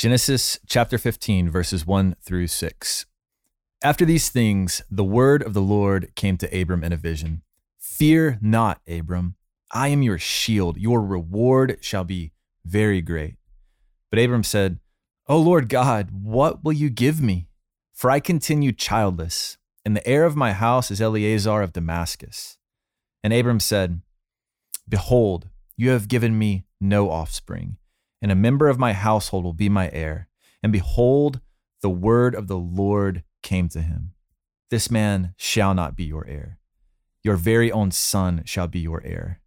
Genesis chapter 15, verses 1 through 6. After these things, the word of the Lord came to Abram in a vision Fear not, Abram. I am your shield. Your reward shall be very great. But Abram said, O Lord God, what will you give me? For I continue childless, and the heir of my house is Eliezer of Damascus. And Abram said, Behold, you have given me no offspring and a member of my household will be my heir. And behold, the word of the Lord came to him This man shall not be your heir. Your very own son shall be your heir.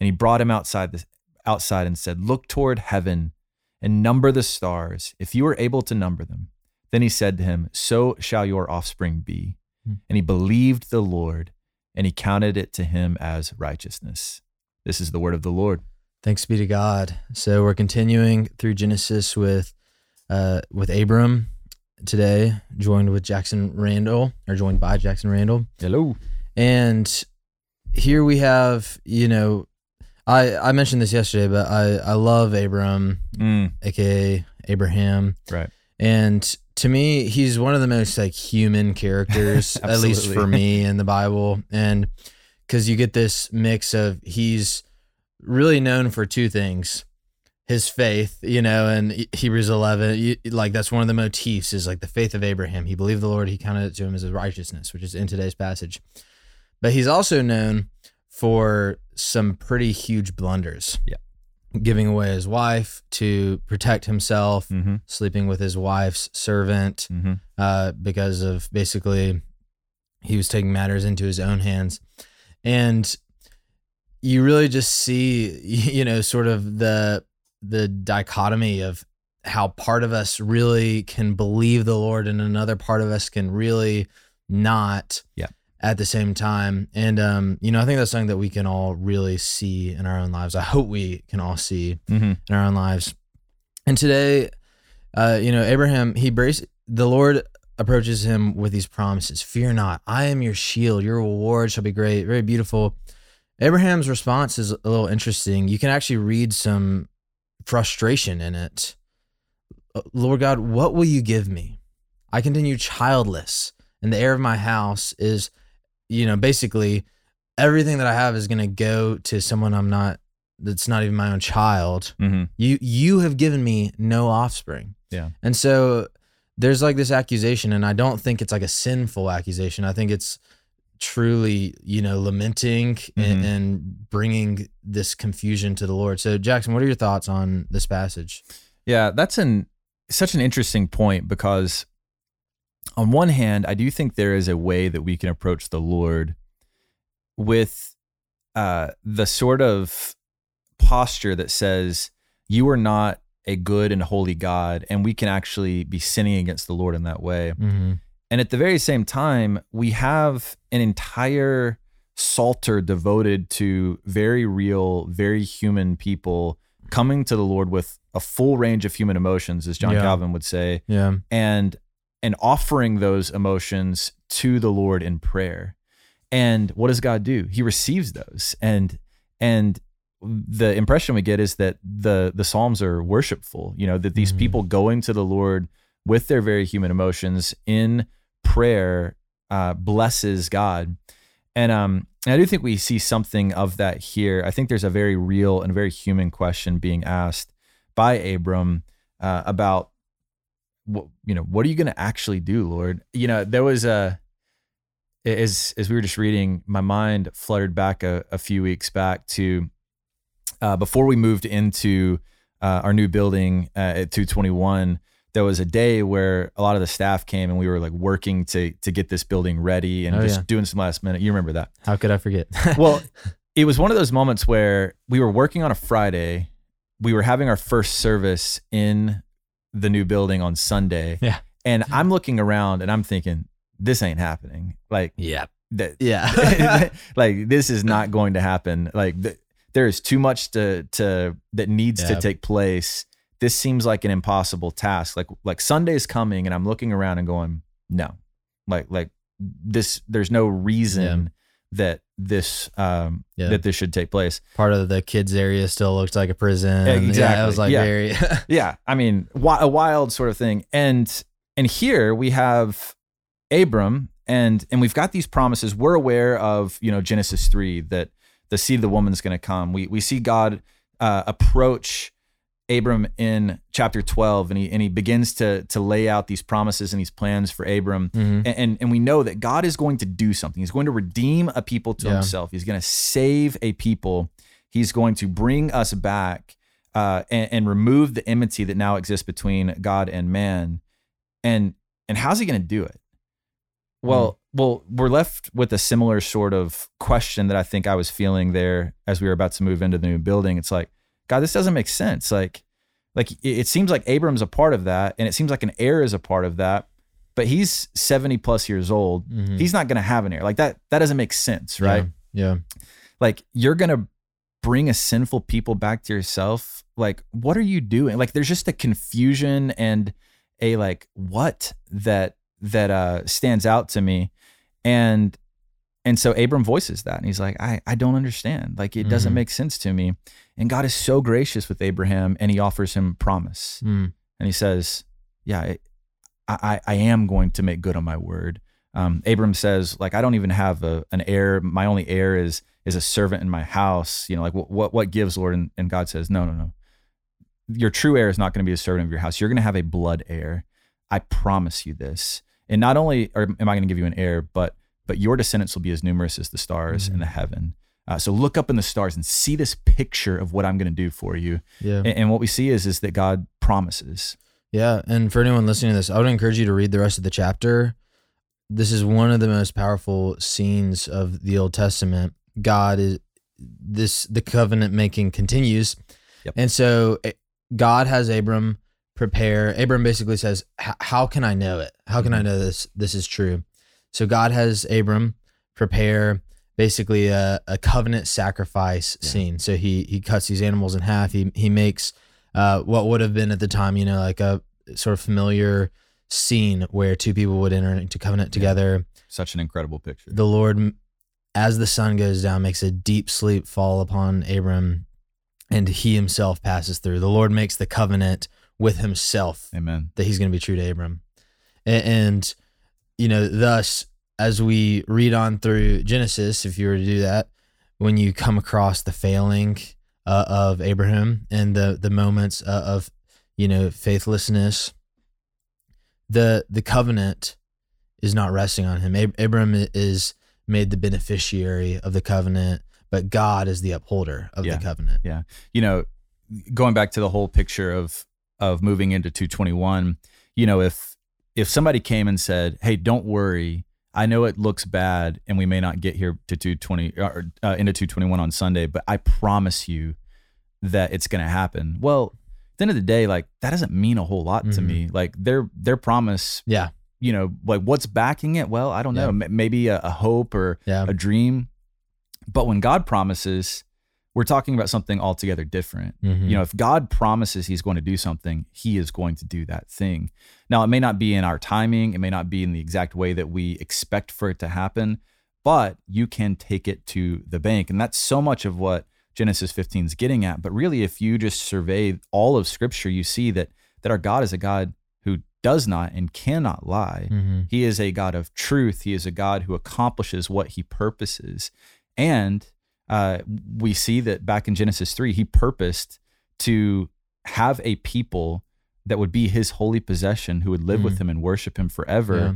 And he brought him outside, the, outside and said, Look toward heaven and number the stars, if you are able to number them. Then he said to him, So shall your offspring be. Hmm. And he believed the Lord, and he counted it to him as righteousness. This is the word of the Lord. Thanks be to God. So we're continuing through Genesis with uh, with Abram today, joined with Jackson Randall, or joined by Jackson Randall. Hello. And here we have, you know, I I mentioned this yesterday, but I I love Abram, mm. aka Abraham. Right. And to me, he's one of the most like human characters, at least for me in the Bible. And because you get this mix of he's really known for two things his faith, you know, and Hebrews 11, like that's one of the motifs is like the faith of Abraham. He believed the Lord, he counted it to him as his righteousness, which is in today's passage. But he's also known for some pretty huge blunders. Yeah. Giving away his wife to protect himself, mm-hmm. sleeping with his wife's servant, mm-hmm. uh, because of basically he was taking matters into his own hands. And you really just see you know sort of the the dichotomy of how part of us really can believe the Lord and another part of us can really not yeah. at the same time. And um, you know, I think that's something that we can all really see in our own lives. I hope we can all see mm-hmm. in our own lives. And today, uh, you know, Abraham, he braced the Lord approaches him with these promises. Fear not, I am your shield, your reward shall be great, very beautiful. Abraham's response is a little interesting. You can actually read some frustration in it. Uh, Lord God, what will you give me? I continue childless, and the heir of my house is, you know, basically everything that I have is going to go to someone I'm not that's not even my own child. Mm-hmm. You you have given me no offspring. Yeah. And so there's like this accusation and I don't think it's like a sinful accusation. I think it's truly, you know, lamenting mm-hmm. and, and, bringing this confusion to the Lord. So, Jackson, what are your thoughts on this passage? Yeah, that's an such an interesting point because, on one hand, I do think there is a way that we can approach the Lord with uh, the sort of posture that says, "You are not." A good and holy God, and we can actually be sinning against the Lord in that way. Mm-hmm. And at the very same time, we have an entire psalter devoted to very real, very human people coming to the Lord with a full range of human emotions, as John yeah. Calvin would say. Yeah. And and offering those emotions to the Lord in prayer. And what does God do? He receives those. And and the impression we get is that the the Psalms are worshipful, you know, that these mm-hmm. people going to the Lord with their very human emotions in prayer uh, blesses God. And um, and I do think we see something of that here. I think there's a very real and very human question being asked by Abram uh, about what you know. What are you going to actually do, Lord? You know, there was a as as we were just reading, my mind fluttered back a, a few weeks back to uh, before we moved into uh, our new building uh, at 221 there was a day where a lot of the staff came and we were like working to to get this building ready and oh, just yeah. doing some last minute. You remember that? How could I forget? well, it was one of those moments where we were working on a Friday. We were having our first service in the new building on Sunday. Yeah. And I'm looking around and I'm thinking, this ain't happening. Like, yeah. That, yeah. like this is not going to happen. Like the, there is too much to to that needs yeah. to take place this seems like an impossible task. Like like Sunday's coming and I'm looking around and going, no. Like like this there's no reason yeah. that this um, yeah. that this should take place. Part of the kids area still looks like a prison. Exactly. Yeah, it was like yeah. very yeah. I mean, a wild sort of thing. And and here we have Abram, and and we've got these promises. We're aware of you know Genesis three that the seed of the woman's going to come. We we see God uh, approach Abram in chapter 12 and he and he begins to to lay out these promises and these plans for Abram mm-hmm. and, and, and we know that God is going to do something. He's going to redeem a people to yeah. himself. He's going to save a people. He's going to bring us back uh, and, and remove the enmity that now exists between God and man. And and how's he going to do it? Well, mm. well, we're left with a similar sort of question that I think I was feeling there as we were about to move into the new building. It's like God, this doesn't make sense. Like, like it seems like Abram's a part of that, and it seems like an heir is a part of that. But he's seventy plus years old. Mm-hmm. He's not going to have an heir. Like that. That doesn't make sense, right? Yeah. yeah. Like you're going to bring a sinful people back to yourself. Like, what are you doing? Like, there's just a confusion and a like what that that uh stands out to me, and and so Abram voices that, and he's like, I I don't understand. Like, it mm-hmm. doesn't make sense to me. And God is so gracious with Abraham and he offers him promise. Mm. And he says, Yeah, I, I, I, am going to make good on my word. Um, Abram says, like, I don't even have a, an heir. My only heir is is a servant in my house. You know, like what what, what gives, Lord? And, and God says, No, no, no. Your true heir is not going to be a servant of your house. You're going to have a blood heir. I promise you this. And not only are, am I going to give you an heir, but but your descendants will be as numerous as the stars mm-hmm. in the heaven. Uh, so look up in the stars and see this picture of what I'm going to do for you. Yeah. And, and, what we see is is that God promises. Yeah, and for anyone listening to this, I would encourage you to read the rest of the chapter. This is one of the most powerful scenes of the Old Testament. God is this the covenant making continues. Yep. And so eh, God has Abram prepare. Abram basically says, "How can I know it? How can I mm-hmm. know this this is true?" So God has Abram prepare basically a, a covenant sacrifice yeah. scene. So he he cuts these animals in half. He he makes uh, what would have been at the time, you know, like a sort of familiar scene where two people would enter into covenant together. Yeah. Such an incredible picture. The Lord, as the sun goes down, makes a deep sleep fall upon Abram, and he himself passes through. The Lord makes the covenant with himself. Amen. That he's going to be true to Abram, and, and you know, thus as we read on through Genesis, if you were to do that, when you come across the failing uh, of Abraham and the the moments uh, of you know faithlessness, the the covenant is not resting on him. Ab- Abraham is made the beneficiary of the covenant, but God is the upholder of yeah. the covenant. Yeah, you know, going back to the whole picture of of moving into 221, you know, if if somebody came and said, "Hey, don't worry, I know it looks bad, and we may not get here to 220 or uh, into 221 on Sunday, but I promise you that it's going to happen. Well, at the end of the day, like that doesn't mean a whole lot mm-hmm. to me. Like their their promise, yeah, you know, like what's backing it? Well, I don't know. Yeah. M- maybe a, a, hope or yeah. a dream. But when God promises, we're talking about something altogether different. Mm-hmm. You know, if God promises he's going to do something, he is going to do that thing. Now, it may not be in our timing, it may not be in the exact way that we expect for it to happen, but you can take it to the bank. And that's so much of what Genesis 15 is getting at. But really, if you just survey all of scripture, you see that that our God is a God who does not and cannot lie. Mm-hmm. He is a God of truth. He is a God who accomplishes what he purposes. And uh, we see that back in Genesis 3, he purposed to have a people that would be his holy possession who would live mm. with him and worship him forever. Yeah.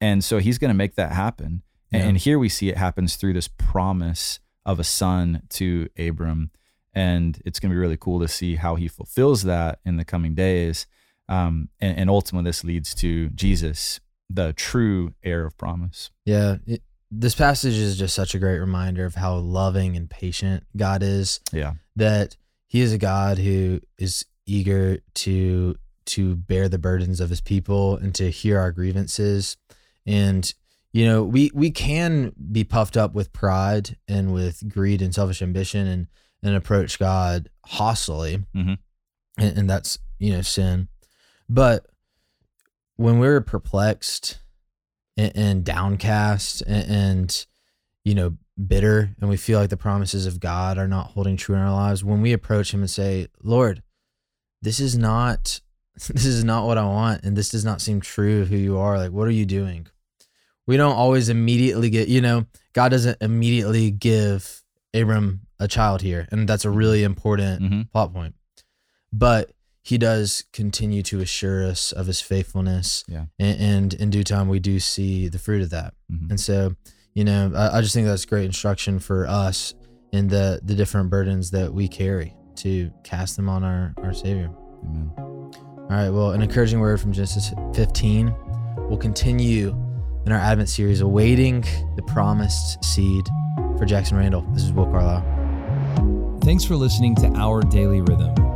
And so he's going to make that happen. And, yeah. and here we see it happens through this promise of a son to Abram. And it's going to be really cool to see how he fulfills that in the coming days. Um, and, and ultimately, this leads to Jesus, the true heir of promise. Yeah. It, this passage is just such a great reminder of how loving and patient God is. Yeah. That he is a God who is eager to to bear the burdens of his people and to hear our grievances. And you know, we we can be puffed up with pride and with greed and selfish ambition and and approach God hostily. Mm-hmm. And, and that's, you know, sin. But when we're perplexed and, and downcast and, and, you know bitter and we feel like the promises of God are not holding true in our lives, when we approach Him and say, Lord, this is not this is not what I want and this does not seem true of who you are. Like, what are you doing? We don't always immediately get, you know, God doesn't immediately give Abram a child here. And that's a really important mm-hmm. plot point. But he does continue to assure us of his faithfulness. Yeah. And, and in due time, we do see the fruit of that. Mm-hmm. And so, you know, I, I, just think that's great instruction for us in the, the different burdens that we carry to cast them on our, our Savior. Amen. All right. Well, an encouraging word from Genesis 15. We'll continue in our Advent series, awaiting the promised seed for Jackson Randall. This is Will Carlisle. Thanks for listening to Our Daily Rhythm.